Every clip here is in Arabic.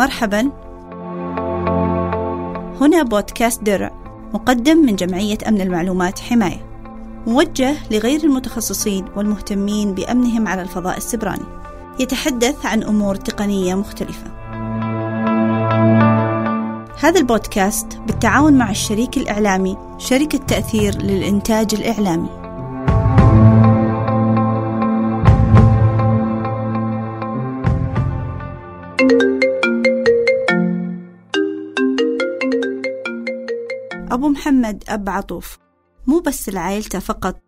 مرحبا. هنا بودكاست درع مقدم من جمعية أمن المعلومات حماية. موجه لغير المتخصصين والمهتمين بأمنهم على الفضاء السبراني. يتحدث عن أمور تقنية مختلفة. هذا البودكاست بالتعاون مع الشريك الإعلامي شركة تأثير للإنتاج الإعلامي. محمد أب عطوف. مو بس لعائلته فقط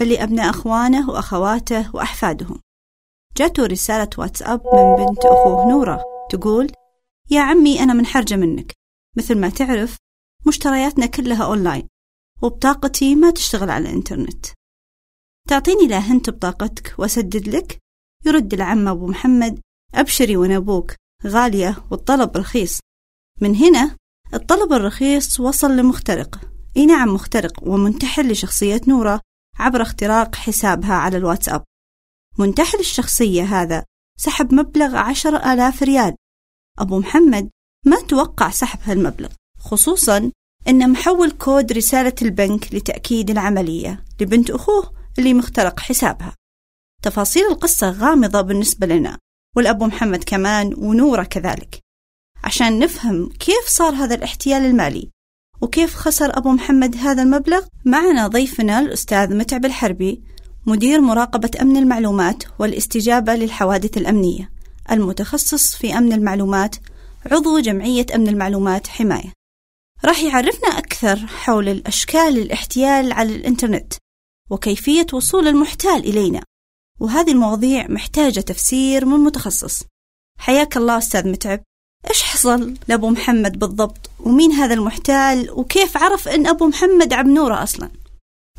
بل لأبناء أخوانه وأخواته وأحفادهم. جاته رسالة واتساب من بنت أخوه نورة تقول يا عمي أنا منحرجة منك. مثل ما تعرف مشترياتنا كلها أونلاين وبطاقتي ما تشتغل على الإنترنت. تعطيني لاهنت بطاقتك وأسدد لك؟ يرد العم أبو محمد أبشري وأنا أبوك غالية والطلب رخيص. من هنا الطلب الرخيص وصل لمخترق. إي نعم مخترق ومنتحل لشخصية نورة عبر اختراق حسابها على الواتساب. منتحل الشخصية هذا سحب مبلغ عشر آلاف ريال. أبو محمد ما توقع سحب هالمبلغ خصوصا أنه محول كود رسالة البنك لتأكيد العملية لبنت أخوه اللي مخترق حسابها. تفاصيل القصة غامضة بالنسبة لنا والأبو محمد كمان ونورة كذلك. عشان نفهم كيف صار هذا الاحتيال المالي وكيف خسر أبو محمد هذا المبلغ. معنا ضيفنا الأستاذ متعب الحربي مدير مراقبة أمن المعلومات والاستجابة للحوادث الأمنية المتخصص في أمن المعلومات عضو جمعية أمن المعلومات حماية. راح يعرفنا أكثر حول الأشكال الاحتيال على الإنترنت وكيفية وصول المحتال إلينا. وهذه المواضيع محتاجة تفسير من متخصص. حياك الله أستاذ متعب. حصل لأبو محمد بالضبط؟ ومين هذا المحتال؟ وكيف عرف أن أبو محمد عبنورة أصلا؟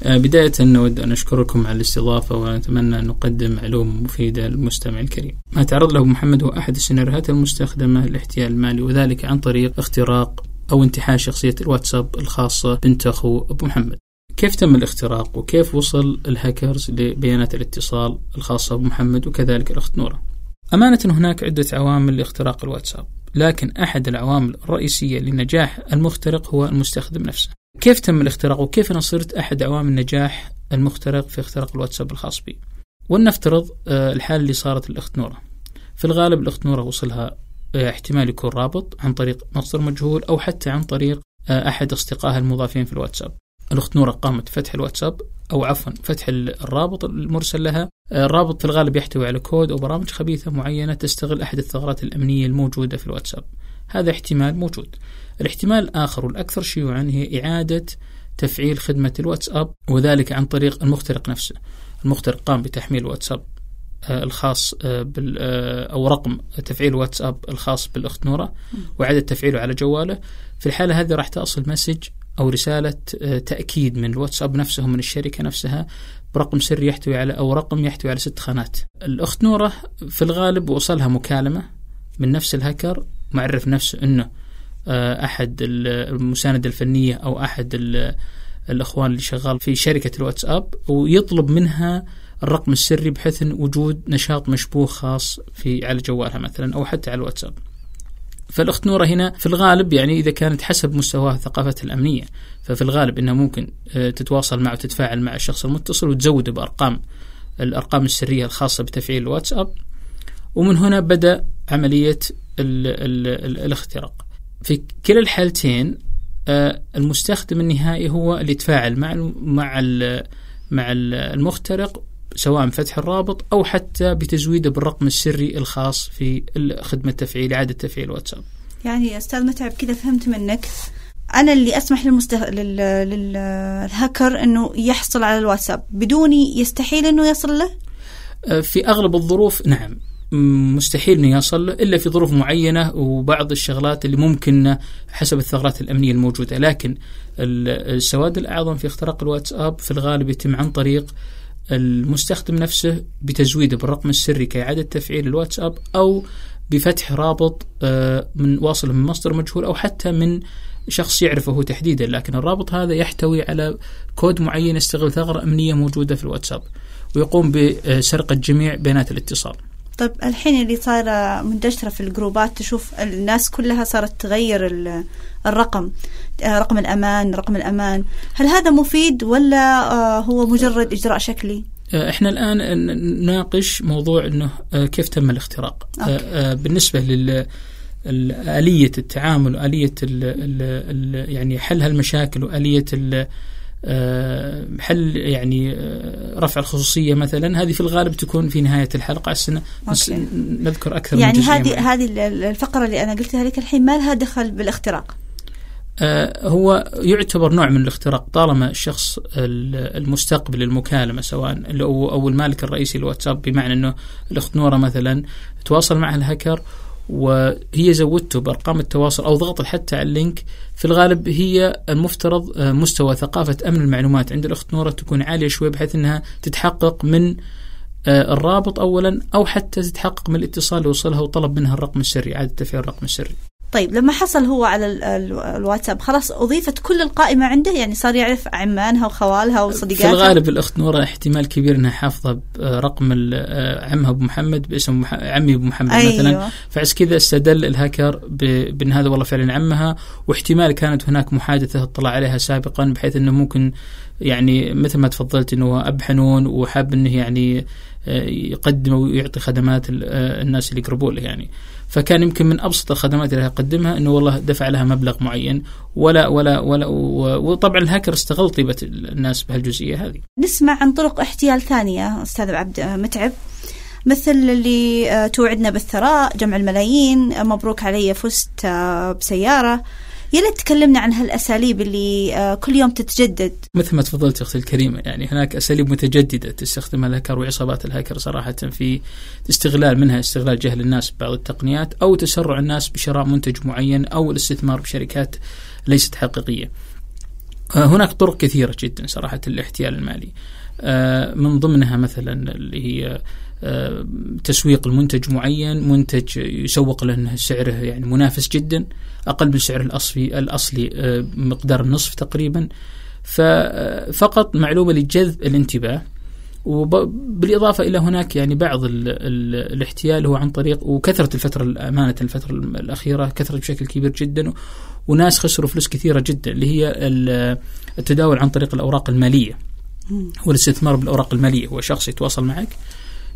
آه، بداية نود أن أشكركم على الاستضافة ونتمنى أن نقدم معلومة مفيدة للمستمع الكريم. ما تعرض له محمد هو أحد السيناريوهات المستخدمة للاحتيال المالي وذلك عن طريق اختراق أو انتحال شخصية الواتساب الخاصة بنت أخو أبو محمد. كيف تم الاختراق وكيف وصل الهاكرز لبيانات الاتصال الخاصة بمحمد وكذلك الأخت نورة؟ أمانة هناك عدة عوامل لاختراق الواتساب. لكن أحد العوامل الرئيسية لنجاح المخترق هو المستخدم نفسه. كيف تم الاختراق وكيف أنا صرت أحد عوامل نجاح المخترق في اختراق الواتساب الخاص بي؟ ولنفترض آه، الحالة اللي صارت الأخت نورة في الغالب الأخت نورة وصلها آه، احتمال يكون رابط عن طريق مصدر مجهول أو حتى عن طريق آه، أحد أصدقائها المضافين في الواتساب. الأخت نورة قامت بفتح الواتساب أو عفوا فتح الرابط المرسل لها. الرابط في الغالب يحتوي على كود أو برامج خبيثة معينة تستغل أحد الثغرات الأمنية الموجودة في الواتساب. هذا احتمال موجود. الاحتمال الآخر والأكثر شيوعا هي إعادة تفعيل خدمة الواتساب وذلك عن طريق المخترق نفسه. المخترق قام بتحميل الواتساب آه، الخاص آه، بال آه، أو رقم تفعيل واتساب الخاص بالأخت نورة واعاده تفعيله على جواله. في الحالة هذه راح تصل مسج أو رسالة تأكيد من الواتساب نفسه من الشركة نفسها برقم سري يحتوي على أو رقم يحتوي على ست خانات. الأخت نورة في الغالب وصلها مكالمة من نفس الهكر معرف نفسه إنه أحد المساندة الفنية أو أحد الأخوان اللي شغال في شركة الواتساب ويطلب منها الرقم السري بحيث وجود نشاط مشبوه خاص في على جوالها مثلا أو حتى على الواتساب. فالأخت نورة هنا في الغالب يعني إذا كانت حسب مستواها ثقافتها الأمنية ففي الغالب إنها ممكن آه، تتواصل معه وتتفاعل مع الشخص المتصل وتزوده بأرقام الأرقام السرية الخاصة بتفعيل الواتساب ومن هنا بدأ عملية ال ال ال الاختراق. في كلا الحالتين آه، المستخدم النهائي هو اللي يتفاعل مع مع مع المخترق سواء فتح الرابط أو حتى بتزويده بالرقم السري الخاص في خدمه تفعيل إعادة تفعيل واتساب. يعني أستاذ متعب كذا فهمت منك أنا اللي أسمح للمستخ... لل... للهاكر إنه يحصل على الواتساب بدوني يستحيل إنه يصل له؟ آه، في أغلب الظروف نعم مستحيل إنه يصل له إلا في ظروف معينة وبعض الشغلات اللي ممكن حسب الثغرات الأمنية الموجودة لكن السواد الأعظم في اختراق الواتساب في الغالب يتم عن طريق المستخدم نفسه بتزويده بالرقم السري كإعادة تفعيل الواتساب أو بفتح رابط آه، من واصل من مصدر مجهول أو حتى من شخص يعرفه تحديدا لكن الرابط هذا يحتوي على كود معين يستغل ثغرة أمنية موجودة في الواتساب ويقوم بسرقة جميع بيانات الاتصال. طيب الحين اللي صايرة منتشرة في الجروبات تشوف الناس كلها صارت تغير الرقم آه، رقم الأمان رقم الأمان هل هذا مفيد ولا آه، هو مجرد إجراء شكلي؟ آه، إحنا الآن نناقش موضوع إنه كيف تم الاختراق أوكي. بالنسبة لل آلية التعامل وآلية ال ال يعني حل هالمشاكل وآلية حل يعني رفع الخصوصية مثلا. هذه في الغالب تكون في نهاية الحلقة. السنة بس أوكي. نذكر أكثر يعني من هذه هذه الفقرة اللي أنا قلتها لك الحين ما لها دخل بالاختراق؟ آه، هو يعتبر نوع من الاختراق طالما الشخص المستقبل المكالمة سواء أو المالك الرئيسي للواتساب بمعنى أنه الأخت نورة مثلا تواصل معها الهكر وهي زودته بأرقام التواصل أو ضغط حتى على اللينك في الغالب هي المفترض آه، مستوى ثقافة أمن المعلومات عند الأخت نورة تكون عالية شوي بحيث إنها تتحقق من آه، الرابط اولا أو حتى تتحقق من الاتصال اللي وصلها وطلب منها الرقم السري إعادة تفعيل الرقم السري. طيب لما حصل هو على الواتساب خلاص أضيفت كل القائمة عنده؟ يعني صار يعرف عمانها وخوالها وصديقاتها؟ في الغالب الأخت نورة احتمال كبير أنها حافظة رقم آه، عمها أبو محمد باسم عمي أبو محمد أيوة. مثلا. فعس كذا استدل الهاكر بأن هذا والله فعلا عمها واحتمال كانت هناك محادثة اطلع عليها سابقا بحيث أنه ممكن يعني مثل ما تفضلت أنه أب حنون وحاب أنه يعني يقدم ويعطي خدمات آه، الناس اللي يقربوا له يعني. فكان يمكن من أبسط الخدمات اللي يقدمها إنه والله دفع لها مبلغ معين ولا ولا ولا وطبعا الهاكر استغل طيبة الناس بهالجزئية هذه. نسمع عن طرق احتيال ثانية أستاذ عبد متعب. مثل اللي آه، توعدنا بالثراء جمع الملايين. مبروك علي فزت بسيارة. يا ليت تكلمنا عن هالأساليب اللي آه، كل يوم تتجدد مثل ما تفضلت أختي الكريمة يعني هناك أساليب متجددة تستخدمها الهكر وعصابات الهكر صراحة في استغلال منها استغلال جهل الناس ببعض التقنيات أو تسرع الناس بشراء منتج معين أو الاستثمار بشركات ليست حقيقية. آه، هناك طرق كثيرة جدا صراحة الاحتيال المالي. آه، من ضمنها مثلا اللي هي تسويق المنتج معين منتج يسوق له انه سعره يعني منافس جدا أقل من سعر الاصلي الأصلي آه، مقدار النصف تقريبا. ففقط معلومة لجذب الانتباه. وبالإضافة إلى هناك يعني بعض ال ال الاحتيال هو عن طريق وكثرة الفترة الامانه الفترة الأخيرة كثرت بشكل كبير جدا. وناس خسروا فلوس كثيرة جدا اللي هي التداول عن طريق الأوراق المالية. والاستثمار بالأوراق المالية. هو شخص يتواصل معك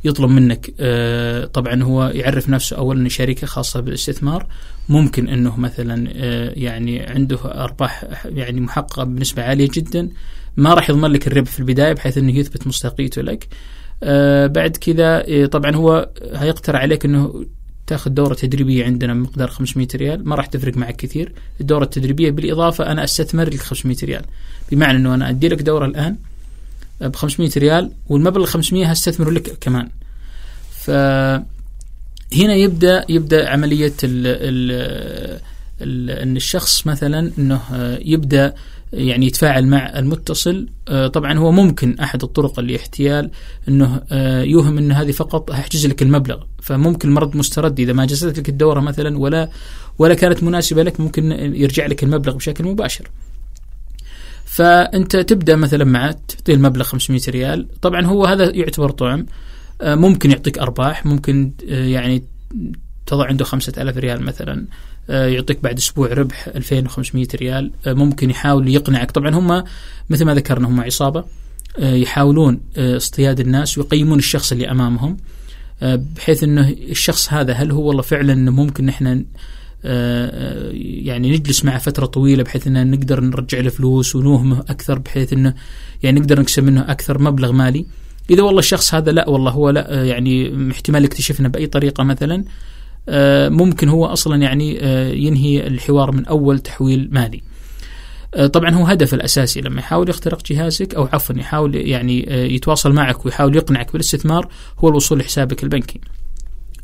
يطلب منك آه، طبعا هو يعرف نفسه اولا شركه خاصة بالاستثمار. ممكن إنه مثلا آه، يعني عنده أرباح يعني محققة بنسبة عالية جدا. ما راح يضمن لك الربح في البداية بحيث إنه يثبت مصداقيته لك. آه، بعد كذا طبعا هو هيقترح عليك إنه تاخذ دورة تدريبية عندنا بمقدار 500 ريال. ما راح تفرق معك كثير. الدورة التدريبية بالإضافة أنا أستثمر لك 500 ريال. بمعنى أنه أنا أدي لك دورة الآن ب 500 ريال والمبلغ 500 هستثمره لك كمان. ف هنا يبدأ يبدأ عملية ال ال إن الشخص مثلا إنه يبدأ يعني يتفاعل مع المتصل. طبعا هو ممكن أحد الطرق اللي احتيال إنه يوهم إن هذه فقط هحجز لك المبلغ. فممكن المرض مسترد إذا ما جزت لك الدورة مثلا ولا ولا كانت مناسبة لك ممكن يرجع لك المبلغ بشكل مباشر. فأنت تبدأ مثلا معه تعطيه المبلغ 500 ريال. طبعا هو هذا يعتبر طعم. آه، ممكن يعطيك أرباح ممكن آه، يعني تضع عنده 5000 ريال مثلا. آه، يعطيك بعد أسبوع ربح 2500 ريال. ممكن يحاول يقنعك. طبعا هم مثل ما ذكرنا هم عصابة. يحاولون اصطياد الناس ويقيمون الشخص اللي أمامهم. بحيث إنه الشخص هذا هل هو والله فعلا ممكن إحنا يعني نجلس معه فترة طويلة بحيث ان نقدر نرجع له فلوس ونوهمه أكثر بحيث إنه يعني نقدر نكسب منه أكثر مبلغ مالي. إذا والله الشخص هذا لا والله هو لا يعني احتمال يكتشفنا بأي طريقة مثلا ممكن هو أصلا يعني ينهي الحوار من أول تحويل مالي. طبعا هو هدف الأساسي لما يحاول يخترق جهازك أو عفوا يحاول يعني يتواصل معك ويحاول يقنعك بالاستثمار هو الوصول لحسابك البنكي.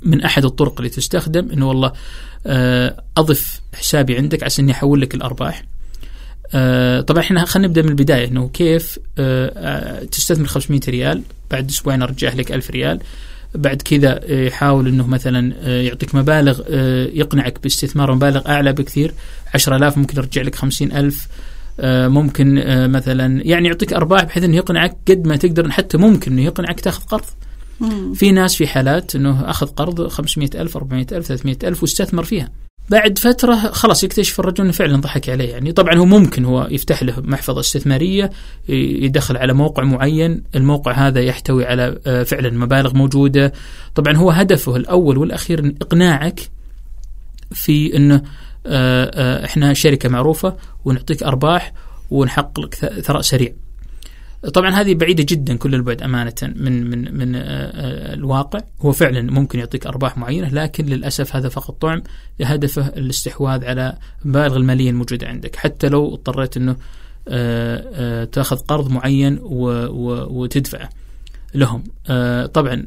من أحد الطرق اللي تستخدم إنه والله آه، أضف حسابي عندك عشان أحول لك الأرباح. آه، طبعا إحنا خلينا نبدأ من البداية إنه كيف آه، تستثمر 500 ريال بعد أسبوعين أرجع لك 1000 ريال بعد كذا يحاول إنه مثلا يعطيك مبالغ يقنعك باستثمار مبالغ أعلى بكثير 10000 ممكن يرجع لك 50000 ممكن مثلا يعني يعطيك أرباح بحيث إنه يقنعك قد ما تقدر حتى ممكن إنه يقنعك تأخذ قرض. في ناس في حالات إنه أخذ قرض 500 ألف 400 ألف 300 ألف واستثمر فيها. بعد فترة خلاص يكتشف الرجل إنه فعلا ضحك عليه. يعني طبعا هو ممكن هو يفتح له محفظة استثمارية يدخل على موقع معين. الموقع هذا يحتوي على آه، فعلا مبالغ موجودة. طبعا هو هدفه الأول والأخير إقناعك في إنه آه، آه، إحنا شركة معروفة ونعطيك أرباح ونحقق ثراء سريع. طبعا هذه بعيدة جدا كل البعد أمانة من من من آه، آه، الواقع. هو فعلا ممكن يعطيك أرباح معينة لكن للأسف هذا فقط طعم هدفه الاستحواذ على المبالغ المالية الموجودة عندك. حتى لو اضطريت إنه آه، تأخذ قرض معين وتدفعه لهم. طبعا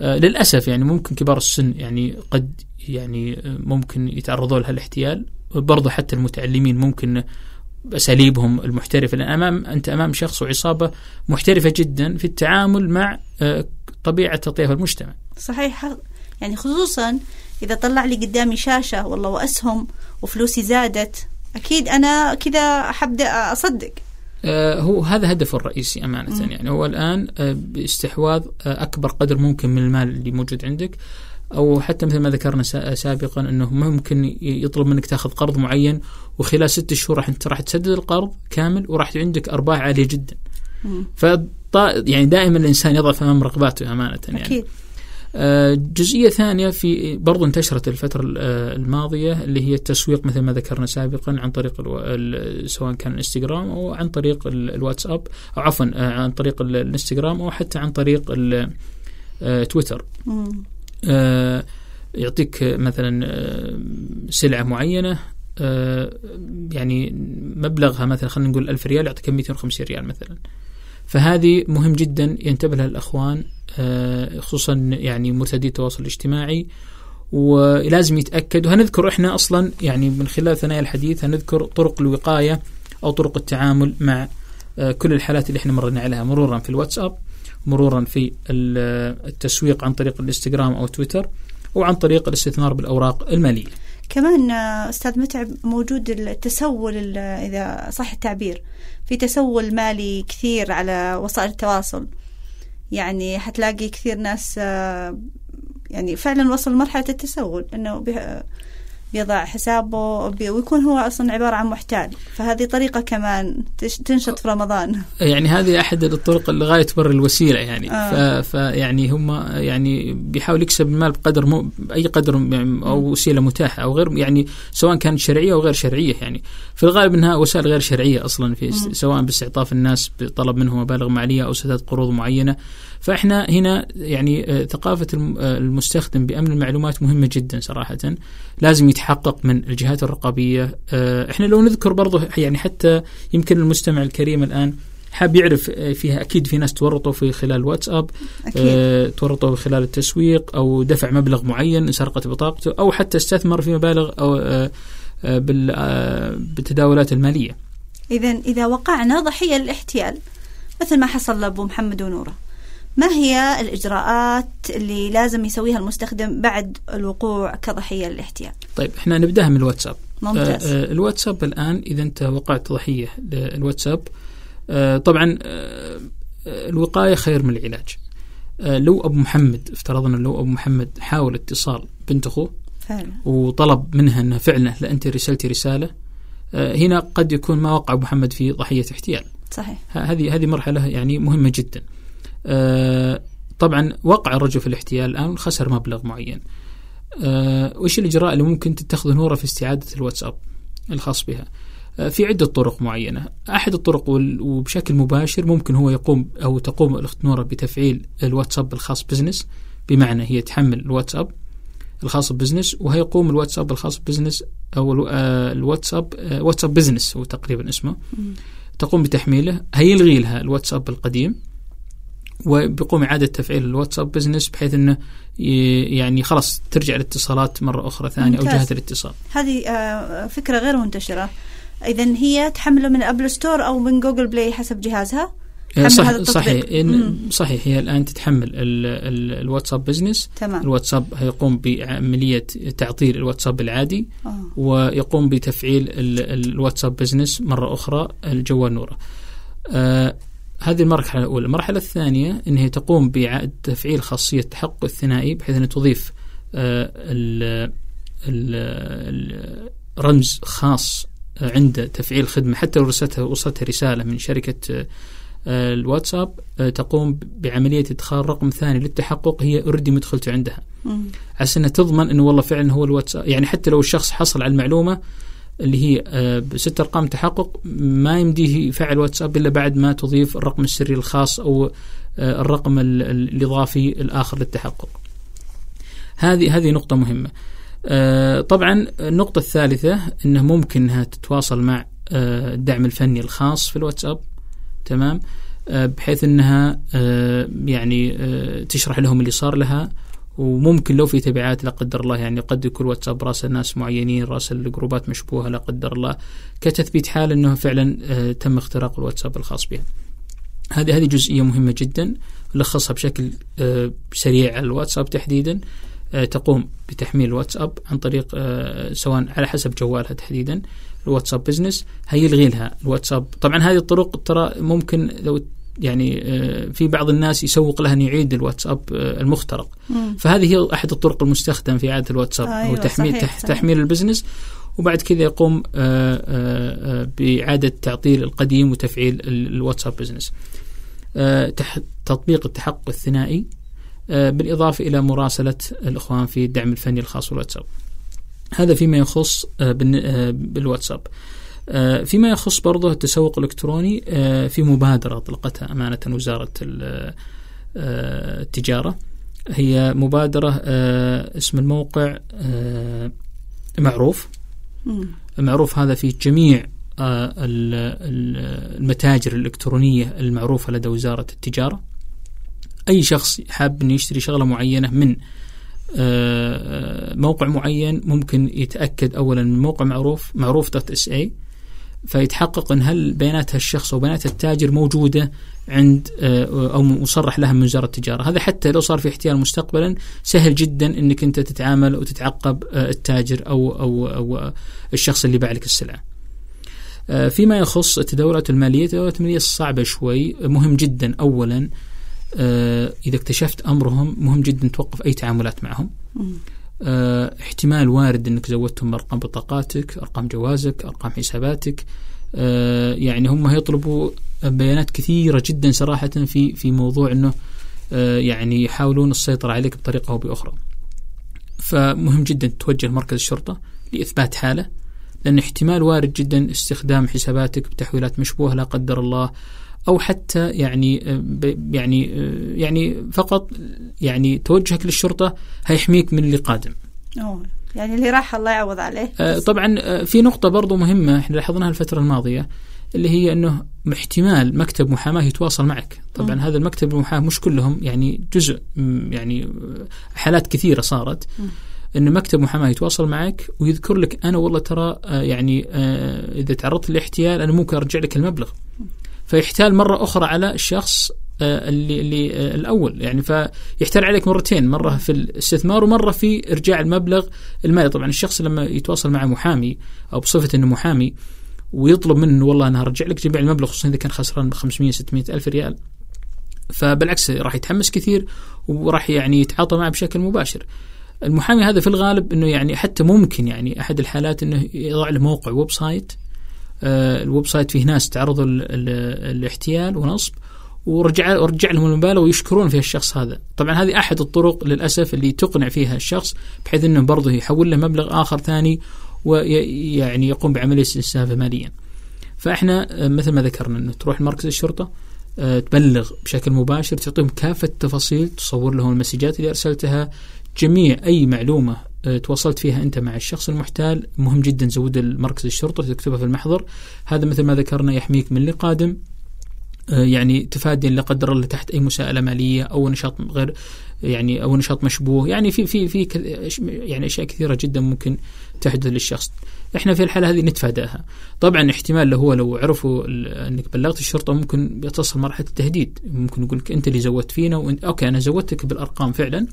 للأسف يعني ممكن كبار السن يعني قد يعني ممكن يتعرضوا لها الاحتيال برضو حتى المتعلمين ممكن اساليبهم المحترفه لأن أمام أنت أمام شخص وعصابة محترفة جدا في التعامل مع آه، طبيعة تطيف المجتمع. صحيح. يعني خصوصا إذا طلع لي قدامي شاشة والله وأسهم وفلوسي زادت أكيد أنا كذا حبدأ أصدق. آه، هو هذا هدفه الرئيسي أمانة. يعني هو الآن آه، باستحواذ أكبر قدر ممكن من المال اللي موجود عندك. أو حتى مثل ما ذكرنا سا- سابقا أنه ممكن يطلب منك تاخذ قرض معين وخلال ست شهور راح أنت راح تسدد القرض كامل وراح عندك أرباح عالية جدا. ف يعني دائما الإنسان يضعف امام رغباته أمانة يعني. أكيد آه، جزئية ثانية في برضو انتشرت الفترة ال- آه، الماضية اللي هي التسويق مثل ما ذكرنا سابقا عن طريق ألو... ال- سواء كان الانستغرام أو عن طريق ال- الواتساب أو عفوا آه، عن طريق ال- الإنستغرام أو حتى عن طريق تويتر مم. آه، يعطيك مثلا آه، سلعة معينة آه، يعني مبلغها مثلا خلينا نقول ألف ريال يعطيك 250 ريال مثلا. فهذه مهم جدا ينتبه لها الأخوان خصوصا يعني مرتدي التواصل الاجتماعي ولازم يتأكد. وهنذكر إحنا أصلا يعني من خلال ثنايا الحديث هنذكر طرق الوقاية أو طرق التعامل مع كل الحالات اللي إحنا مرينا عليها مرورا في الواتساب. مرورا في ال- التسويق عن طريق الإنستغرام أو تويتر وعن طريق الاستثمار بالأوراق المالية. كمان آه، أستاذ متعب موجود التسول ال- إذا صح التعبير في تسول مالي كثير على وسائل التواصل. يعني حتلاقي كثير ناس آه، يعني فعلا وصل مرحلة التسول أنه بيضع حسابه ويكون هو أصلا عبارة عن محتال. فهذه طريقة كمان تنشط في رمضان. يعني هذه أحد الطرق اللي غايه تبر الوسيلة يعني. آه. فيعني هم يعني بيحاول يكسب المال بقدر مو بأي قدر م- أو وسيلة متاحة أو غير يعني سواء كانت شرعية أو غير شرعية يعني. في الغالب إنها وسائل غير شرعية أصلا في. سواء باستعطاف الناس بطلب منهم مبالغ مالية أو سداد قروض معينة. فإحنا هنا يعني آه، ثقافة آه، المستخدم بأمن المعلومات مهمة جدا صراحة. لازم يتحقق من الجهات الرقابية. آه، إحنا لو نذكر برضه يعني حتى يمكن المستمع الكريم الآن حاب يعرف فيها أكيد في ناس تورطوا في خلال الواتساب أكيد. تورطوا في خلال التسويق أو دفع مبلغ معين انسرقت بطاقته أو حتى استثمر في مبالغ أو بال- بالتداولات المالية. إذا إذا وقعنا ضحية للاحتيال مثل ما حصل لأبو محمد ونورة ما هي الإجراءات اللي لازم يسويها المستخدم بعد الوقوع كضحية للاحتيال؟ طيب إحنا نبدأها من الواتساب. ممتاز. آه، آه، الواتساب الآن إذا أنت وقعت ضحية للواتساب آه، طبعا آه، آه، الوقاية خير من العلاج. آه، لو أبو محمد افترضنا لو أبو محمد حاول اتصال بنت أخوه فعلا وطلب منها أنها فعلا لا أنت رسلتي رسالة آه، هنا قد يكون ما وقع أبو محمد في ضحية احتيال صحيح. هذه هذه مرحلة يعني مهمة جدا. آه، طبعا وقع الرجل في الاحتيال الآن خسر مبلغ معين. آه، وش الإجراء اللي ممكن تتخذه نورة في استعادة الواتساب الخاص بها؟ آه، في عدة طرق معينة أحد الطرق وبشكل مباشر ممكن هو يقوم أو تقوم الأخت نورة بتفعيل الواتساب الخاص بزنس بمعنى هي تحمل الواتساب الخاص business وهيقوم الواتساب الخاص business أو الو- آه، الواتساب واتساب business هو تقريبا اسمه. تقوم بتحميله هيلغي لها الواتساب القديم وبيقوم إعادة تفعيل الواتساب business بحيث أنه يعني خلاص ترجع الاتصالات مرة أخرى ثانية أو. جهة الاتصال هذه آه، فكرة غير منتشرة إذا هي تحمله من Apple Store أو من Google Play حسب جهازها آه، صح. صحيح إن. صحيح هي الآن تتحمل ال ال الواتساب business تمام الواتساب هيقوم بعملية تعطيل الواتساب العادي آه. ويقوم بتفعيل ال- ال- الواتساب business مرة أخرى الجوال نورة آه، هذه المرحلة الأولى، المرحلة الثانية أنها تقوم بإعادة تفعيل خاصية التحقق الثنائي بحيث أنها تضيف آه، ال ال رمز خاص عند تفعيل خدمة. حتى لو وصلتها وصلتها رسالة من شركة آه، الواتساب آه، تقوم بعملية إدخال رقم ثاني للتحقق هي اوريدي مدخلته عندها. أنها تضمن أنه والله فعلا هو الواتساب. يعني حتى لو الشخص حصل على المعلومة اللي هي آه، بست أرقام تحقق ما يمديه يفعل واتساب إلا بعد ما تضيف الرقم السري الخاص أو الرقم الإضافي الآخر للتحقق. هذه هذه نقطة مهمة. طبعا النقطة الثالثة إنه ممكن إنها تتواصل مع الدعم الفني الخاص في الواتساب تمام آه، بحيث إنها آه، يعني آه، تشرح لهم اللي صار لها وممكن لو في تبعات لا قدر الله يعني قد يكون واتساب راسل ناس معينين راسل جروبات مشبوهة لا قدر الله. كتثبيت حال إنه فعلا تم اختراق الواتساب الخاص بها. هذه هذه جزئية مهمة جدا لخصها بشكل سريع على الواتساب تحديدا. تقوم بتحميل الواتساب عن طريق سواء على حسب جوالها تحديدا. الواتساب business هيلغي لها الواتساب. طبعا هذه الطرق ترى ممكن لو يعني آه، في بعض الناس يسوق لها ان يعيد الواتساب آه، المخترق مم. فهذه هي أحد الطرق المستخدمه في إعادة الواتساب أيوة هو تحميل صحيح صحيح. تحميل ال business. وبعد كذا يقوم آه، بإعادة تعطيل القديم وتفعيل الواتساب business. تطبيق التحقق الثنائي بالإضافة إلى مراسلة الإخوان في الدعم الفني الخاص بالواتساب. هذا فيما يخص آه، آه، بالواتساب. آه، فيما يخص برضه التسوق الإلكتروني في مبادرة أطلقتها أمانة وزارة التجارة. هي مبادرة اسم الموقع معروف. معروف هذا في جميع المتاجر الإلكترونية المعروفة لدى وزارة التجارة. أي شخص حاب أن يشتري شغلة معينة من آه، موقع معين ممكن يتأكد اولا من موقع معروف معروف دوت إس إي فيتحقق إن هل بيانات هالشخص أو بيانات التاجر موجودة عند آه، أو مصرح لها من وزارة التجارة، هذا حتى لو صار في احتيال مستقبلا سهل جدا إنك أنت تتعامل وتتعقب آه، التاجر أو أو أو الشخص اللي باع لك السلعة. فيما يخص التداولات المالية، التداولات المالية صعبة شوي، مهم جدا اولا آه، إذا اكتشفت أمرهم مهم جدا توقف أي تعاملات معهم. آه، احتمال وارد أنك زودتهم أرقام بطاقاتك أرقام جوازك أرقام حساباتك. آه، يعني هم يطلبوا بيانات كثيرة جدا صراحة في في موضوع أنه يعني يحاولون السيطرة عليك بطريقة أو بأخرى. فمهم جدا توجه مركز الشرطة لإثبات حالة لأن احتمال وارد جدا استخدام حساباتك بتحويلات مشبوهة لا قدر الله أو حتى يعني يعني يعني فقط يعني توجهك للشرطة هيحميك من اللي قادم. أوه. يعني اللي راح الله يعوض عليه. آه طبعا آه، في نقطة برضو مهمة إحنا لاحظناها الفترة الماضية اللي هي إنه احتمال مكتب محاماة يتواصل معك، طبعا م. هذا المكتب المحاماة مش كلهم يعني جزء يعني حالات كثيرة صارت. م. ان مكتب محاماة يتواصل معك ويذكر لك أنا والله ترى آه، يعني آه، إذا تعرضت للاحتيال أنا ممكن أرجع لك المبلغ. فيحتال مرة أخرى على الشخص آه، اللي, اللي آه، الأول. يعني فيحتال عليك مرتين مرة في الاستثمار ومرة في إرجاع المبلغ المالي. طبعا الشخص لما يتواصل مع محامي أو بصفة أنه محامي ويطلب منه والله أنا هرجع لك جميع المبلغ خصوصا إذا كان خسران ب 500 600 ألف ريال. فبالعكس راح يتحمس كثير وراح يعني يتعاطى معه بشكل مباشر. المحامي هذا في الغالب إنه يعني حتى ممكن يعني أحد الحالات إنه يضع له موقع website ال website فيه ناس تعرضوا الاحتيال ونصب ورجع ورجع لهم المبالغ ويشكرون فيها الشخص هذا. طبعا هذه أحد الطرق للأسف اللي تقنع فيها الشخص بحيث إنه برضه يحول له مبلغ آخر ثاني ويعني يقوم بعملية استنزافه ماليا. فإحنا آه، مثل ما ذكرنا إنه تروح لمركز الشرطة آه، تبلغ بشكل مباشر تعطيهم كافة التفاصيل تصور لهم المسجات اللي أرسلتها جميع أي معلومة آه، تواصلت فيها أنت مع الشخص المحتال. مهم جدا زود المركز الشرطة تكتبها في المحضر. هذا مثل ما ذكرنا يحميك من اللي قادم آه، يعني تفادي لا قدر الله تحت أي مساءلة مالية أو نشاط غير يعني أو نشاط مشبوه. يعني في في في يعني أشياء كثيرة جدا ممكن تحدث للشخص. إحنا في الحالة هذه نتفاداها. طبعا احتمال لو هو لو عرفوا أنك بلغت الشرطة ممكن يتصل مرحلة التهديد. ممكن يقول لك أنت اللي زودت فينا وانت أوكي أنا زودتك بالأرقام فعلا.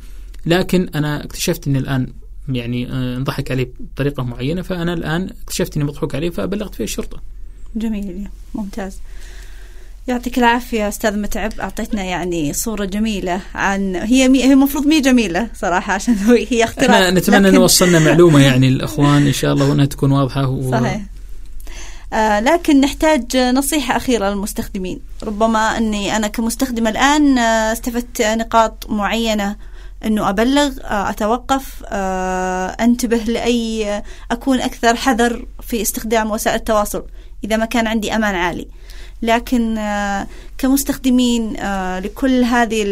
لكن أنا اكتشفت اني الآن يعني آه، انضحك عليه بطريقة معينة فأنا الآن اكتشفت إني مضحوك عليه فبلغت فيه الشرطة. جميل ممتاز. يعطيك العافية أستاذ متعب أعطيتنا يعني صورة جميلة عن هي مي... هي المفروض مي جميلة صراحة عشان هي اختراع نتمنى لكن... ان وصلنا معلومة يعني للأخوان إن شاء الله وأنها تكون واضحة و... صحيح آه لكن نحتاج نصيحة أخيرة للمستخدمين ربما أني أنا كمستخدمة الآن آه استفدت نقاط معينة أنه أبلغ آه أتوقف آه أنتبه لأي أكون أكثر حذر في استخدام وسائل التواصل إذا ما كان عندي أمان عالي. لكن آه كمستخدمين آه لكل هذه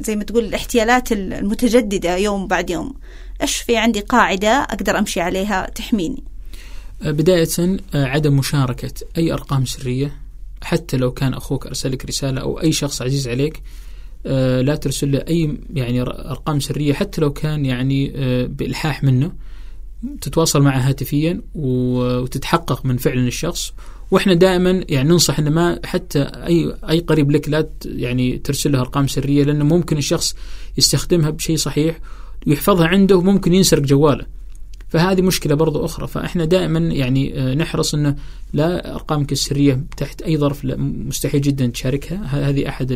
زي ما تقول الاحتيالات المتجددة يوم بعد يوم إيش في عندي قاعدة أقدر أمشي عليها تحميني؟ بداية عدم مشاركة أي أرقام سرية حتى لو كان أخوك أرسل لك رسالة أو أي شخص عزيز عليك لا ترسل له أي يعني أرقام سرية حتى لو كان يعني بإلحاح منه. تتواصل معه هاتفيا وتتحقق من فعل الشخص. وإحنا دائما يعني ننصح ان ما حتى أي أي قريب لك لا يعني ترسل له أرقام سرية لأنه ممكن الشخص يستخدمها بشيء صحيح ويحفظها عنده وممكن ينسرق جواله. فهذه مشكلة برضو أخرى. فإحنا دائما يعني نحرص إنه لا أرقامك السرية تحت أي ظرف مستحيل جدا تشاركها. هذه أحد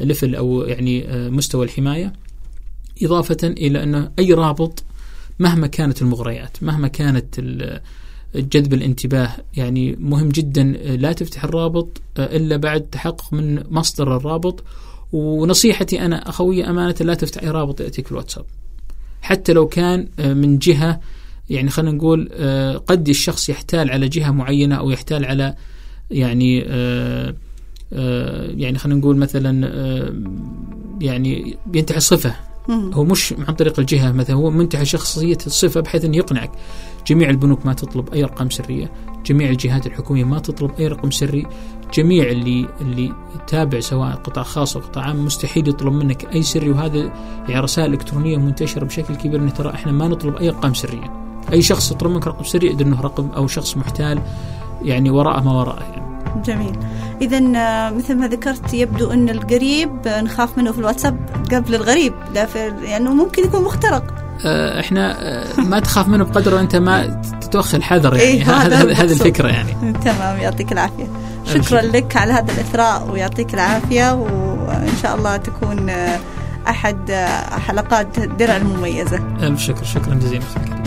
الليفل أو يعني مستوى الحماية إضافة إلى انه أي رابط مهما كانت المغريات مهما كانت جذب الانتباه يعني مهم جدا لا تفتح الرابط إلا بعد تحقق من مصدر الرابط. ونصيحتي أنا أخوي أمانة لا تفتح أي رابط يأتيك في الواتساب. حتى لو كان من جهة يعني خلينا نقول قد الشخص يحتال على جهة معينة أو يحتال على يعني يعني خلينا نقول مثلا يعني ينتحي صفه هو مش عن طريق الجهة مثلا هو منتهى شخصية الصفة بحيث إنه يقنعك. جميع البنوك ما تطلب أي أرقام سرية. جميع الجهات الحكومية ما تطلب أي رقم سري. جميع اللي اللي يتابع سواء قطاع خاص أو قطاع عام مستحيل يطلب منك أي سري. وهذا يعني رسائل إلكترونية منتشرة بشكل كبير. ان ترى إحنا ما نطلب أي أرقام سرية. أي شخص يطلب منك رقم سري يدري إنه رقم أو شخص محتال يعني وراءه ما وراءه يعني. جميل. إذا مثل ما ذكرت يبدو أن القريب نخاف منه في الواتساب قبل الغريب لا في يعني ممكن يكون مخترق. إحنا ما تخاف منه بقدر أنت ما تتوخى الحذر يعني. إيه هذه الفكرة يعني. تمام يعطيك العافية. شكرا لك على هذا الإثراء ويعطيك العافية وإن شاء الله تكون أحد حلقات درع المميزة. ألف شكر. شكرا جزيلا.